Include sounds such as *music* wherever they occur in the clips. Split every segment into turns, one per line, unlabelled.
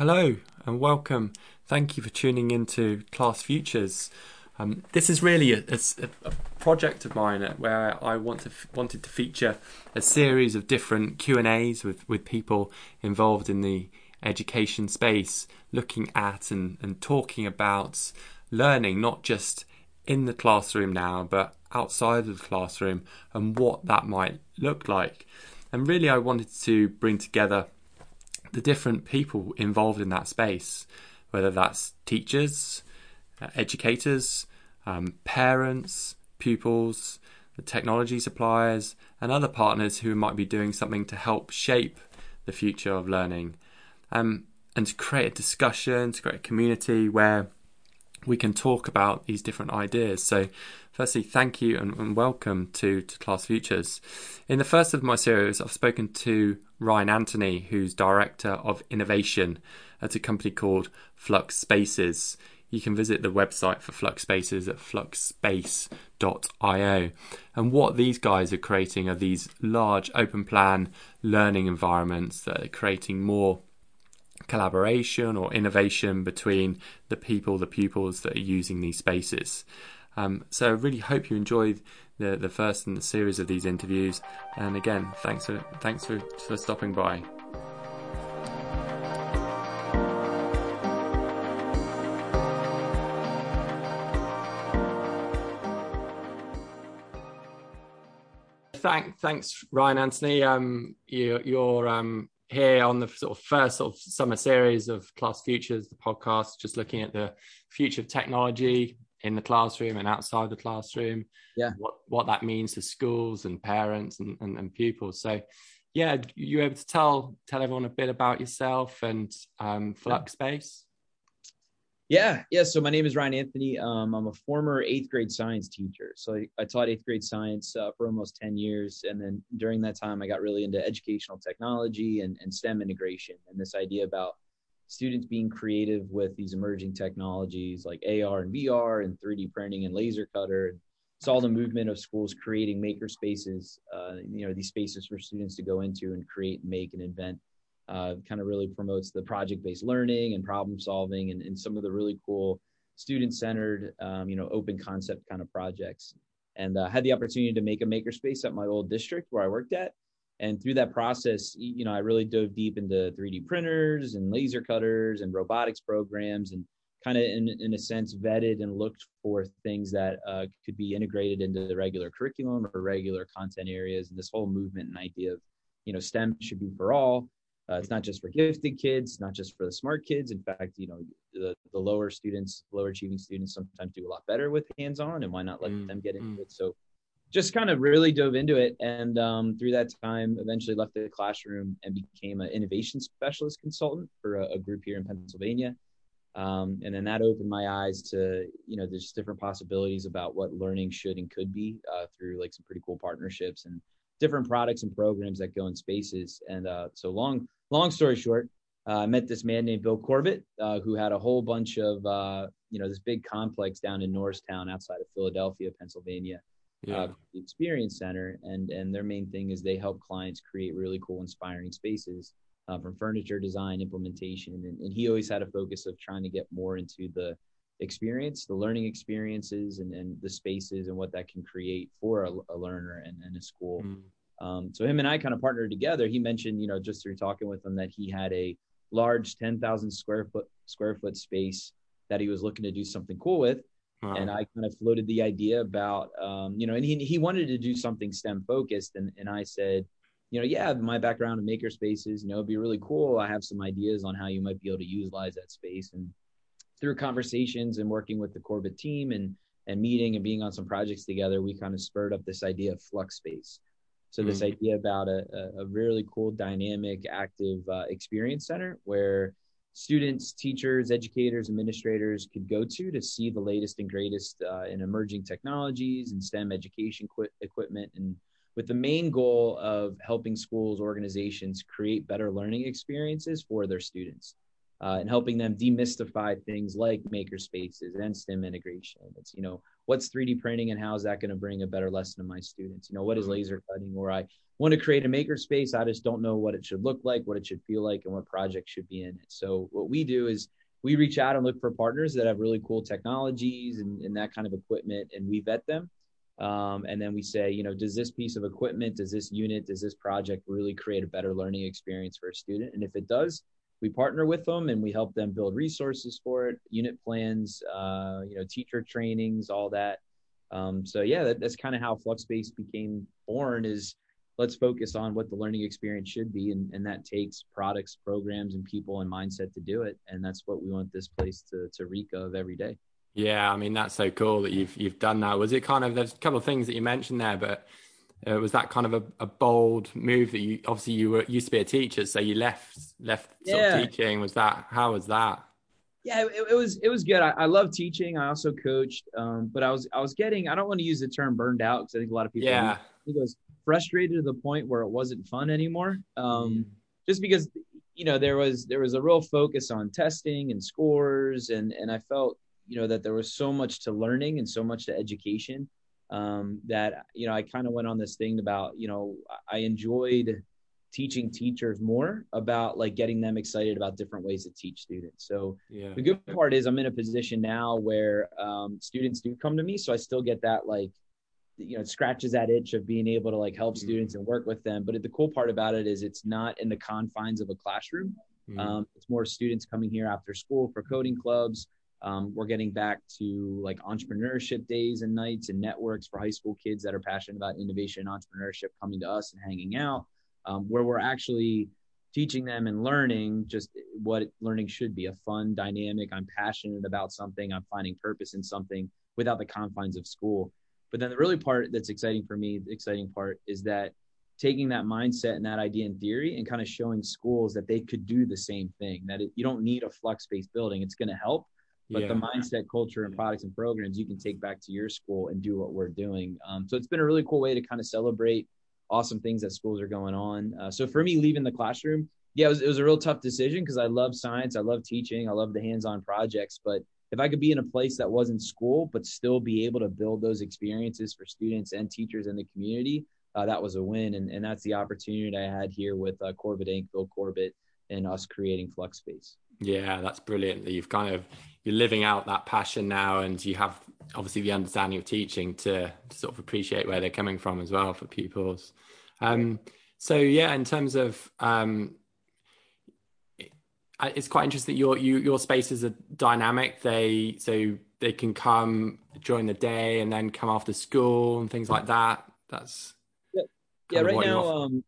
Hello and welcome. Thank you for tuning into Class Futures. Um, this is really a, a, a, project of mine where I want to wanted to feature a series of different Q and A's with, with people involved in the education space, looking at and, and talking about learning, not just in the classroom now, but outside of the classroom and what that might look like. And really, I wanted to bring together the different people involved in that space, whether that's teachers, uh, educators, um, parents, pupils, the technology suppliers, and other partners who might be doing something to help shape the future of learning. Um, and to create a discussion, to create a community where we can talk about these different ideas. So, firstly, thank you and, and, welcome to, to Class Futures. In the first of my series, I've spoken to Ryne Anthony, who's Director of Innovation at a company called Flux Spaces. You can visit the website for Flux Spaces at fluxspace.io. And what these guys are creating are these large open plan learning environments that are creating more collaboration or innovation between the people, the pupils that are using these spaces. Um, so I really hope you enjoyed the, the first in the series of these interviews. And again, thanks for thanks for, for stopping by. Thank, thanks, Ryne Anthony. Um, you, you're um, here on the sort of first sort of summer series of Class Futures, the podcast, just looking at the future of technology in the classroom and outside the classroom.
Yeah.
What what that means to schools and parents and, and, and pupils. So yeah, you able to tell tell everyone a bit about yourself and um, Flux Space?
Yeah, yeah. So my name is Ryne Anthony. Um, I'm a former eighth grade science teacher. So I, I taught eighth grade science uh, for almost 10 years. And then during that time, I got really into educational technology and, and STEM integration and this idea about students being creative with these emerging technologies like AR and VR and 3D printing and laser cutter. And saw the movement of schools creating maker spaces, uh, you know, these spaces for students to go into and create, make, and invent uh, kind of really promotes the project-based learning and problem solving and, and some of the really cool student-centered, um, you know, open concept kind of projects. And uh, had the opportunity to make a makerspace at my old district where I worked at. And through that process, you know, I really dove deep into 3D printers and laser cutters and robotics programs and kind of in, in a sense vetted and looked for things that uh, could be integrated into the regular curriculum or regular content areas and this whole movement and idea of you know stem should be for all uh, it's not just for gifted kids, not just for the smart kids. In fact, you know, the, the lower students, lower achieving students sometimes do a lot better with hands-on and why not let mm, them get into mm. it? So just kind of really dove into it. And um, through that time, eventually left the classroom and became an innovation specialist consultant for a, a group here in Pennsylvania. Um, and then that opened my eyes to, you know, there's different possibilities about what learning should and could be uh, through like some pretty cool partnerships and different products and programs that go in spaces. And uh, so long, long story short, uh, I met this man named Bill Corbett, uh, who had a whole bunch of, uh, you know, this big complex down in Norristown outside of Philadelphia, Pennsylvania, yeah. Uh, the Experience Center. And, and their main thing is they help clients create really cool, inspiring spaces uh, from furniture design, implementation. And, and he always had a focus of trying to get more into the experience, the learning experiences, and, and the spaces and what that can create for a, a learner and, and a school. Mm. Um, so him and I kind of partnered together. He mentioned, you know, just through talking with him that he had a large 10,000 square foot square foot space that he was looking to do something cool with. Wow. And I kind of floated the idea about, um, you know, and he, he wanted to do something STEM focused. And, and I said, you know, yeah, my background in maker spaces, you know, it'd be really cool. I have some ideas on how you might be able to utilize that space. And through conversations and working with the Corbett team and and meeting and being on some projects together, we kind of spurred up this idea of flux space. So this mm-hmm. idea about a, a, really cool, dynamic, active uh, experience center where students, teachers, educators, administrators could go to to see the latest and greatest uh, in emerging technologies and STEM education qu- equipment, and with the main goal of helping schools, organizations create better learning experiences for their students uh, and helping them demystify things like maker spaces and STEM integration. It's, you know, what's 3D printing and how is that going to bring a better lesson to my students? You know, what is laser cutting? Or I want to create a makerspace. I just don't know what it should look like, what it should feel like, and what projects should be in it. So what we do is we reach out and look for partners that have really cool technologies and, and that kind of equipment, and we vet them. Um, and then we say, you know, does this piece of equipment, does this unit, does this project really create a better learning experience for a student? And if it does, we partner with them and we help them build resources for it, unit plans, uh, you know, teacher trainings, all that. Um, so yeah, that, that's kind of how FluxSpace became born. Is let's focus on what the learning experience should be, and, and that takes products, programs, and people and mindset to do it. And that's what we want this place to to reek of every day.
Yeah, I mean that's so cool that you've you've done that. Was it kind of there's a couple of things that you mentioned there, but uh, was that kind of a, a, bold move that you obviously you were used to be a teacher, so you left left yeah. of teaching. Was that how was that?
Yeah, it, it was it was good. I, I love teaching. I also coached, um, but I was I was getting I don't want to use the term burned out because I think a lot of people
yeah I
think it was frustrated to the point where it wasn't fun anymore. Um, mm. Just because you know there was there was a real focus on testing and scores and and I felt you know that there was so much to learning and so much to education um, that you know I kind of went on this thing about you know I enjoyed teaching teachers more about like getting them excited about different ways to teach students. So yeah. the good part is I'm in a position now where um, students do come to me, so I still get that like you know it scratches that itch of being able to like help mm-hmm. students and work with them. But the cool part about it is it's not in the confines of a classroom. Mm-hmm. Um, it's more students coming here after school for coding clubs um, we're getting back to like entrepreneurship days and nights and networks for high school kids that are passionate about innovation and entrepreneurship coming to us and hanging out, um, where we're actually teaching them and learning just what learning should be a fun, dynamic. I'm passionate about something, I'm finding purpose in something without the confines of school. But then the really part that's exciting for me, the exciting part is that taking that mindset and that idea in theory and kind of showing schools that they could do the same thing, that it, you don't need a flux space building. It's going to help but yeah. the mindset culture and products and programs you can take back to your school and do what we're doing. Um, so it's been a really cool way to kind of celebrate awesome things that schools are going on. Uh, so for me leaving the classroom yeah it was, it was a real tough decision because i love science i love teaching i love the hands-on projects. But if i could be in a place that wasn't school but still be able to build those experiences for students and teachers in the community uh, that was a win. And, and that's the opportunity i had here with uh, corbett inc bill corbett and us creating flux space
yeah that's brilliant That you've kind of you're living out that passion now and you have obviously the understanding of teaching to, sort of appreciate where they're coming from as well for pupils. Um, so yeah in terms of um, it's quite interesting your you, your spaces are dynamic. They so they can come during the day and then come after school and things like that. That's
yeah, yeah right now um,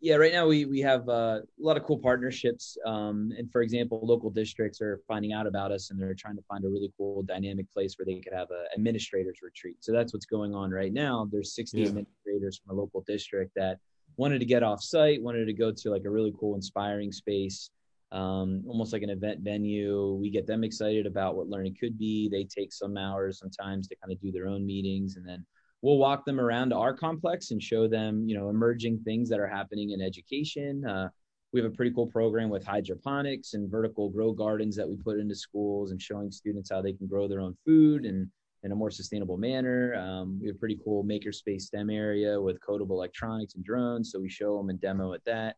yeah, right now we we have uh, a lot of cool partnerships. Um, and for example, local districts are finding out about us, and they're trying to find a really cool, dynamic place where they could have an administrators retreat. So that's what's going on right now. There's 60 yeah. administrators from a local district that wanted to get off site, wanted to go to like a really cool, inspiring space, um, almost like an event venue. We get them excited about what learning could be. They take some hours sometimes to kind of do their own meetings, and then we'll walk them around our complex and show them, you know, emerging things that are happening in education. Uh, we have a pretty cool program with hydroponics and vertical grow gardens that we put into schools and showing students how they can grow their own food and in a more sustainable manner. Um, we have a pretty cool makerspace STEM area with codable electronics and drones. So we show them and demo at that.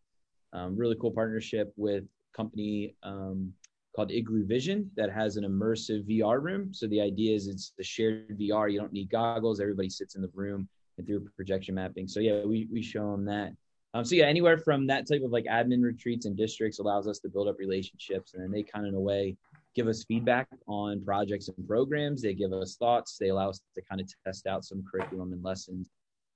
Um, really cool partnership with company um, called Igloo Vision that has an immersive VR room. So the idea is it's the shared VR. You don't need goggles. Everybody sits in the room and through projection mapping. So yeah, we we show them that. Um, so yeah, anywhere from that type of like admin retreats and districts allows us to build up relationships, and then they kind of in a way give us feedback on projects and programs. They give us thoughts. They allow us to kind of test out some curriculum and lessons.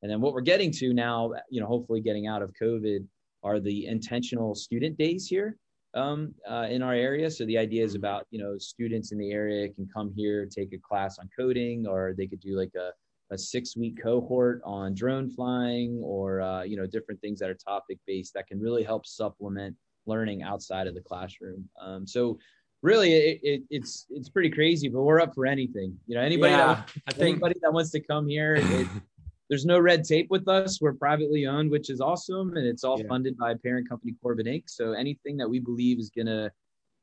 And then what we're getting to now, you know, hopefully getting out of COVID, are the intentional student days here um, uh, in our area. So the idea is about you know students in the area can come here take a class on coding, or they could do like a, a six week cohort on drone flying, or uh, you know different things that are topic based that can really help supplement learning outside of the classroom. Um, so really it, it, it's it's pretty crazy but we're up for anything you know anybody yeah, that, I think, anybody that wants to come here it, *laughs* there's no red tape with us. We're privately owned, which is awesome, and it's all yeah. funded by parent company Corbett Inc. So anything that we believe is gonna,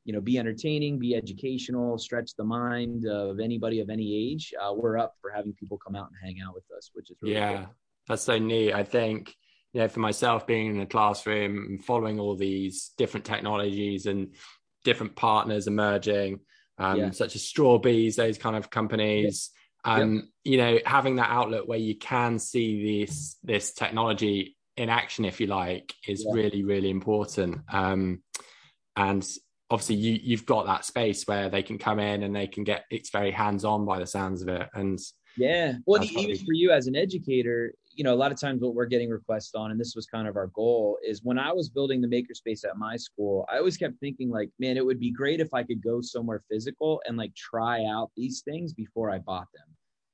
you know, be entertaining, be educational, stretch the mind of anybody of any age, uh, we're up for having people come out and hang out with us, which is really
yeah,
cool.
that's so neat. I think you know, for myself being in a classroom and following all these different technologies and different partners emerging, um, yeah. such as Strawbees, those kind of companies. Um, yep. you know, having that outlet where you can see this this technology in action, if you like, is yeah. really, really important. Um, and obviously you you've got that space where they can come in and they can get it's very hands on by the sounds of it and
yeah well even for you as an educator you know a lot of times what we're getting requests on and this was kind of our goal is when i was building the makerspace at my school i always kept thinking like man it would be great if i could go somewhere physical and like try out these things before i bought them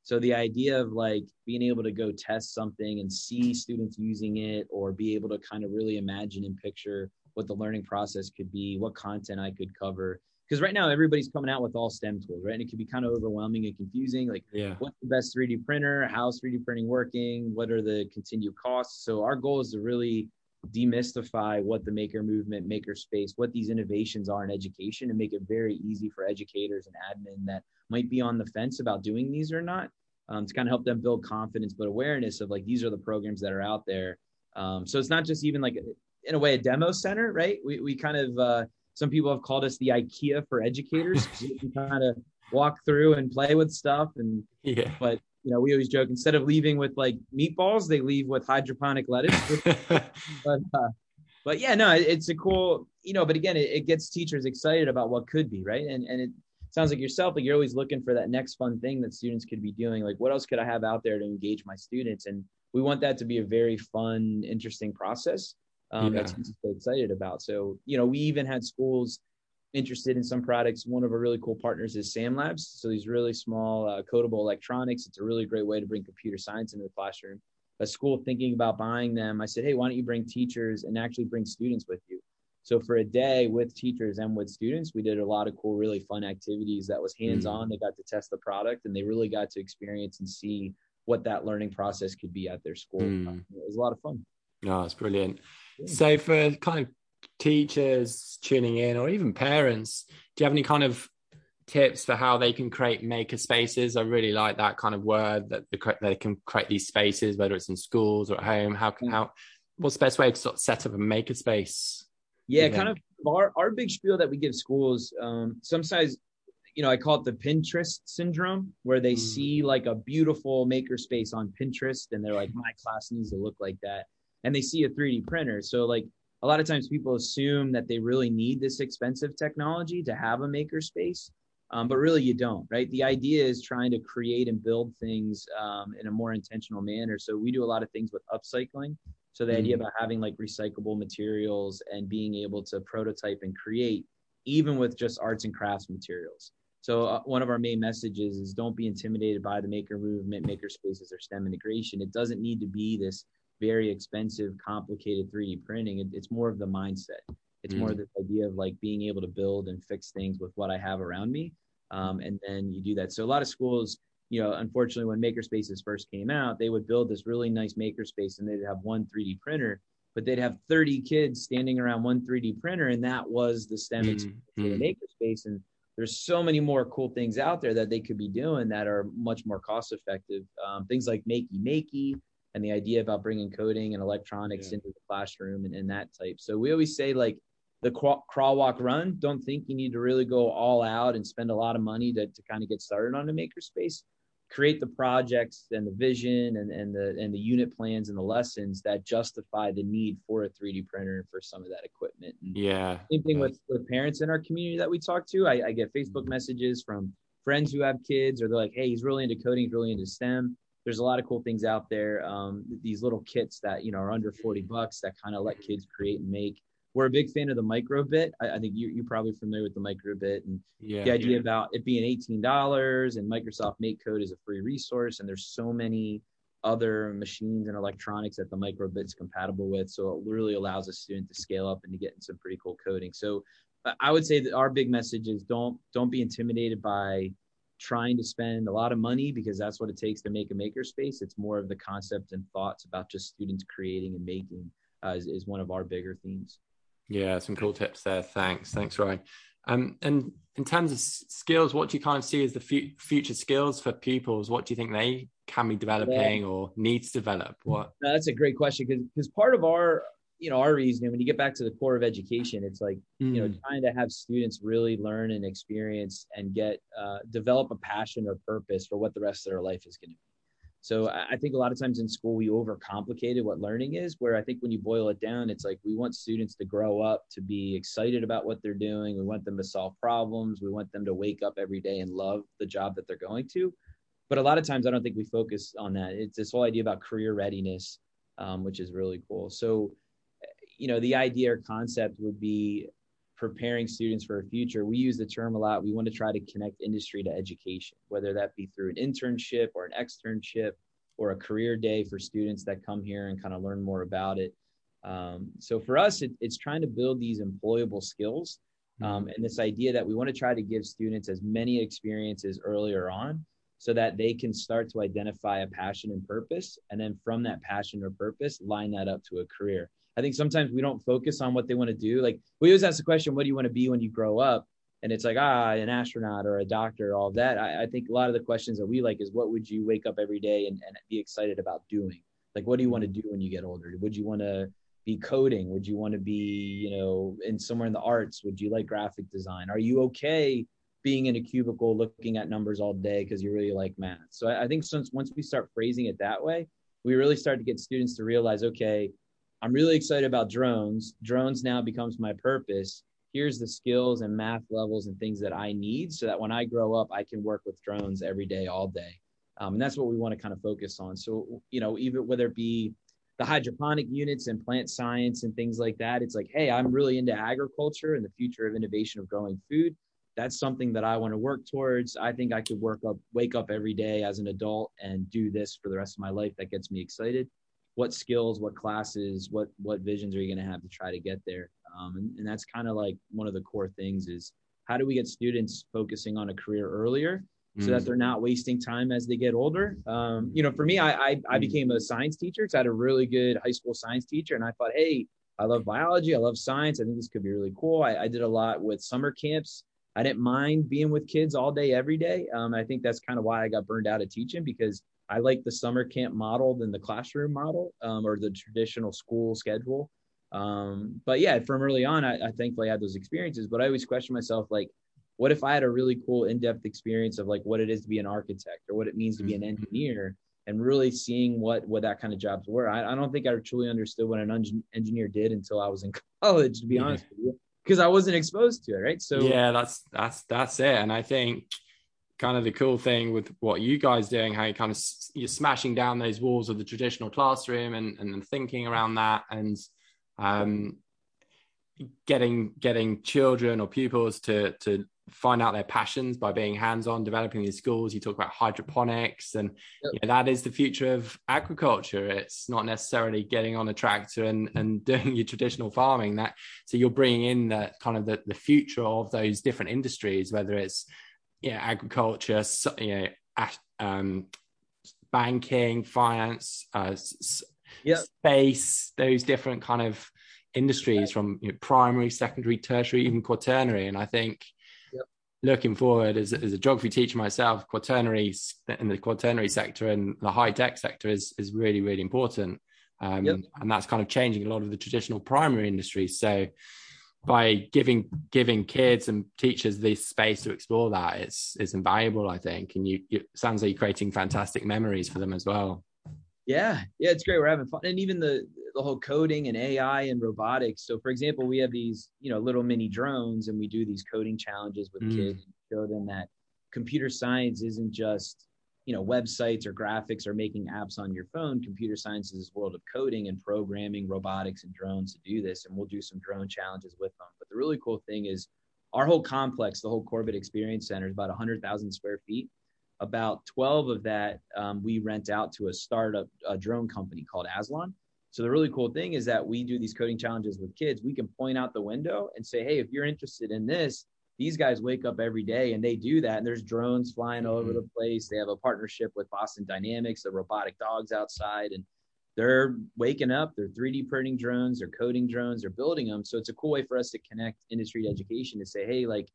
so the idea of like being able to go test something and see students using it or be able to kind of really imagine and picture what the learning process could be, what content I could cover. Because right now everybody's coming out with all STEM tools, right? And it can be kind of overwhelming and confusing. Like, yeah. what's the best 3D printer? How's 3D printing working? What are the continued costs? So our goal is to really demystify what the maker movement, maker space, what these innovations are in education, and make it very easy for educators and admin that might be on the fence about doing these or not. Um, to kind of help them build confidence, but awareness of like these are the programs that are out there. Um, so it's not just even like in a way a demo center, right? We we kind of uh, some people have called us the IKEA for educators. *laughs* you can kind of walk through and play with stuff, and yeah. But you know, we always joke instead of leaving with like meatballs, they leave with hydroponic lettuce. *laughs* but uh, but yeah, no, it's a cool, you know. But again, it, it gets teachers excited about what could be, right? And and it sounds like yourself, like you're always looking for that next fun thing that students could be doing. Like, what else could I have out there to engage my students? And we want that to be a very fun, interesting process um, yeah. that so excited about. So, you know, we even had schools interested in some products. One of our really cool partners is Sam Labs. So these really small uh, codable electronics. It's a really great way to bring computer science into the classroom. A school thinking about buying them, I said, hey, why don't you bring teachers and actually bring students with you? So for a day with teachers and with students, we did a lot of cool, really fun activities that was hands-on. Mm. They got to test the product and they really got to experience and see what that learning process could be at their school. Mm. It was a lot of fun.
No, it's brilliant. So for kind of teachers tuning in or even parents, do you have any kind of tips for how they can create maker spaces? I really like that kind of word that they can create these spaces, whether it's in schools or at home. How can how what's the best way to sort of set up a maker space?
Yeah, kind of our our big spiel that we give schools. Um, sometimes, you know, I call it the Pinterest syndrome, where they mm. see like a beautiful maker space on Pinterest, and they're like, my class needs to look like that and they see a 3D printer. So like a lot of times people assume that they really need this expensive technology to have a makerspace, um, but really you don't, right? The idea is trying to create and build things um, in a more intentional manner. So we do a lot of things with upcycling. So the mm idea about having like recyclable materials and being able to prototype and create, even with just arts and crafts materials. So uh, one of our main messages is don't be intimidated by the maker movement, maker spaces, or STEM integration. It doesn't need to be this very expensive, complicated 3D printing. It, it's more of the mindset. It's mm. more this idea of like being able to build and fix things with what I have around me. Um, and then you do that. So a lot of schools, you know, unfortunately, when makerspaces first came out, they would build this really nice makerspace and they'd have one 3D printer, but they'd have 30 kids standing around one 3D printer, and that was the STEM experience for the mm. makerspace. And there's so many more cool things out there that they could be doing that are much more cost effective. Um, things like Makey Makey, and the idea about bringing coding and electronics yeah. into the classroom and, and that type. So we always say like the crawl, walk, run. Don't think you need to really go all out and spend a lot of money to, to kind of get started on a makerspace. Create the projects and the vision and, and the and the unit plans and the lessons that justify the need for a 3D printer and for some of that equipment. And
yeah.
Same thing with, with parents in our community that we talk to. I, I get Facebook mm-hmm. messages from friends who have kids, or they're like, "Hey, he's really into coding, he's really into STEM." There's a lot of cool things out there. Um, these little kits that you know are under 40 bucks that kind of let kids create and make. We're a big fan of the microbit. I, I think you, you're probably familiar with the microbit and yeah, the idea yeah. about it being $18 and Microsoft MakeCode is a free resource. And there's so many other machines and electronics that the microbit's compatible with. So it really allows a student to scale up and to get in some pretty cool coding. So I would say that our big message is don't don't be intimidated by trying to spend a lot of money because that's what it takes to make a makerspace. It's more of the concept and thoughts about just students creating and making uh, is, is one of our bigger themes.
Yeah, some cool tips there. Thanks. Thanks, Ryne. Um, and in terms of skills, what do you kind of see as the f- future skills for pupils? What do you think they can be developing yeah. or need to develop? What?
No, that's a great question because because part of our you know our reasoning when you get back to the core of education it's like mm. you know mm. trying to have students really learn and experience and get uh, develop a passion or purpose for what the rest of their life is going to be so I think a lot of times in school we overcomplicated what learning is. Where I think when you boil it down, it's like we want students to grow up to be excited about what they're doing. We want them to solve problems. We want them to wake up every day and love the job that they're going to. But a lot of times I don't think we focus on that. It's this whole idea about career readiness, um, which is really cool. So, you know, the idea or concept would be preparing students for a future, we use the term a lot. We want to try to connect industry to education, whether that be through an internship or an externship or a career day for students that come here and kind of learn more about it. Um, so for us, it, it's trying to build these employable skills um, and this idea that we want to try to give students as many experiences earlier on so that they can start to identify a passion and purpose. And then from that passion or purpose, line that up to a career. I think sometimes we don't focus on what they want to do. Like we always ask the question, what do you want to be when you grow up? And it's like, ah, an astronaut or a doctor, all that. I, I think a lot of the questions that we like is what would you wake up every day and, and be excited about doing? Like, what do you want to do when you get older? Would you want to be coding? Would you want to be, you know, in somewhere in the arts? Would you like graphic design? Are you okay being in a cubicle looking at numbers all day because you really like math? So I, I think since once we start phrasing it that way, we really start to get students to realize, okay, I'm really excited about drones. Drones now becomes my purpose. Here's the skills and math levels and things that I need so that when I grow up, I can work with drones every day, all day. Um, and that's what we want to kind of focus on. So, you know, even whether it be the hydroponic units and plant science and things like that, it's like, hey, I'm really into agriculture and the future of innovation of growing food. That's something that I want to work towards. I think I could work up, wake up every day as an adult and do this for the rest of my life. That gets me excited what skills, what classes, what what visions are you going to have to try to get there? Um, and, and that's kind of like one of the core things is how do we get students focusing on a career earlier so that mm. they're not wasting time as they get older. Um, you know, for me, I, I, I became a science teacher because I had a really good high school science teacher, and I thought, hey, I love biology, I love science. I think this could be really cool. I, I did a lot with summer camps. I didn't mind being with kids all day, every day. Um, I think that's kind of why I got burned out of teaching because I like the summer camp model than the classroom model um, or the traditional school schedule. Um, but yeah, from early on, I, I thankfully had those experiences. But I always question myself, like, what if I had a really cool in-depth experience of like what it is to be an architect or what it means to be an mm-hmm. engineer, and really seeing what what that kind of jobs were. I, I don't think I truly understood what an engineer did until I was in *laughs* college, to be yeah. honest with you, because I wasn't exposed to it. Right. So
yeah, that's that's that's it. And I think kind of the cool thing with what you guys doing how you kind of you're smashing down those walls of the traditional classroom and and thinking around that and um, getting getting children or pupils to to find out their passions by being hands-on developing these schools you talk about hydroponics and yep. you know, that is the future of agriculture it's not necessarily getting on a tractor and, and *laughs* doing your traditional farming that so you're bringing in the kind of the, the future of those different industries whether it's yeah, agriculture, you know, um, banking, finance, uh, yep. space, those different kind of industries from you know, primary, secondary, tertiary, even quaternary. And I think yep. looking forward as, as a geography teacher myself, quaternary in the quaternary sector and the high tech sector is, is really, really important. Um, yep. And that's kind of changing a lot of the traditional primary industries. So by giving giving kids and teachers this space to explore that it's it's invaluable i think. And you, you sounds like you're creating fantastic memories for them as well.
Yeah. Yeah it's great. We're having fun. And even the the whole coding and ai and robotics. So for example we have these you know little mini drones and we do these coding challenges with mm. kids show them that computer science isn't just you know websites or graphics or making apps on your phone computer science is this world of coding and programming robotics and drones to do this and we'll do some drone challenges with them but the really cool thing is our whole complex the whole corbett experience center is about 100000 square feet about 12 of that um, we rent out to a startup a drone company called Aslon. So the really cool thing is that we do these coding challenges with kids. We can point out the window and say, "Hey, if you're interested in this, these guys wake up every day and they do that and there's drones flying all over mm-hmm. the place they have a partnership with boston dynamics the robotic dogs outside and they're waking up they're 3d printing drones they're coding drones they're building them so it's a cool way for us to connect industry to education to say hey like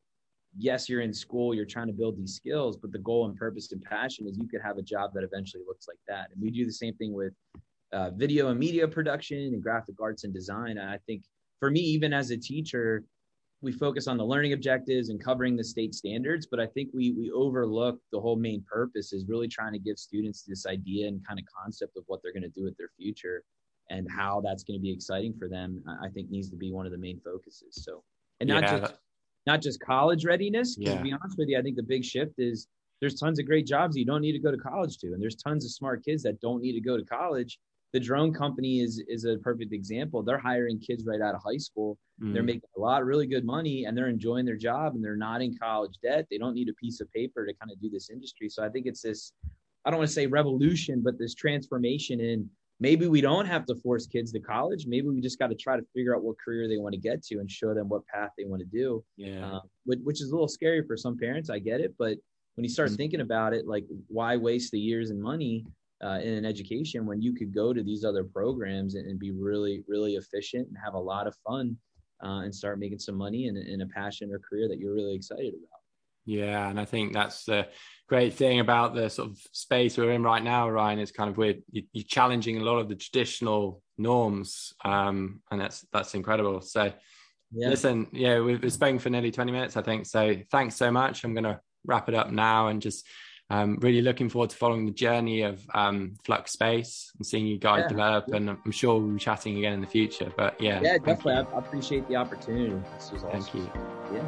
yes, you're in school, you're trying to build these skills, but the goal and purpose and passion is you could have a job that eventually looks like that. And we do the same thing with uh, video and media production and graphic arts and design. I think for me, even as a teacher, we focus on the learning objectives and covering the state standards, but I think we we overlook the whole main purpose is really trying to give students this idea and kind of concept of what they're going to do with their future and how that's going to be exciting for them. I think needs to be one of the main focuses. So, and not yeah. just not just college readiness. Because yeah. to be honest with you, I think the big shift is there's tons of great jobs you don't need to go to college to, and there's tons of smart kids that don't need to go to college. The drone company is is a perfect example. They're hiring kids right out of high school. Mm. They're making a lot of really good money, and they're enjoying their job, and they're not in college debt. They don't need a piece of paper to kind of do this industry. So I think it's this. I don't want to say revolution, but this transformation in maybe we don't have to force kids to college. Maybe we just got to try to figure out what career they want to get to and show them what path they want to do.
Yeah.
Which, which, is a little scary for some parents. I get it. But when you start mm-hmm. thinking about it, like why waste the years and money uh, in an education when you could go to these other programs and, and be really, really efficient and have a lot of fun uh, and start making some money in, in a passion or career that you're really excited about.
Yeah, and I think that's the great thing about the sort of space we're in right now, Ryne. Is kind of we're you're challenging a lot of the traditional norms, um, and that's that's incredible. So, yeah. listen, yeah, we've been speaking for nearly twenty minutes, I think. So, thanks so much. I'm going to wrap it up now, and just um, really looking forward to following the journey of um, Flux Space and seeing you guys yeah. develop. And I'm sure we'll be chatting again in the future. But yeah,
yeah, definitely. I, I, appreciate the opportunity. This was awesome.
Thank you.
Yeah.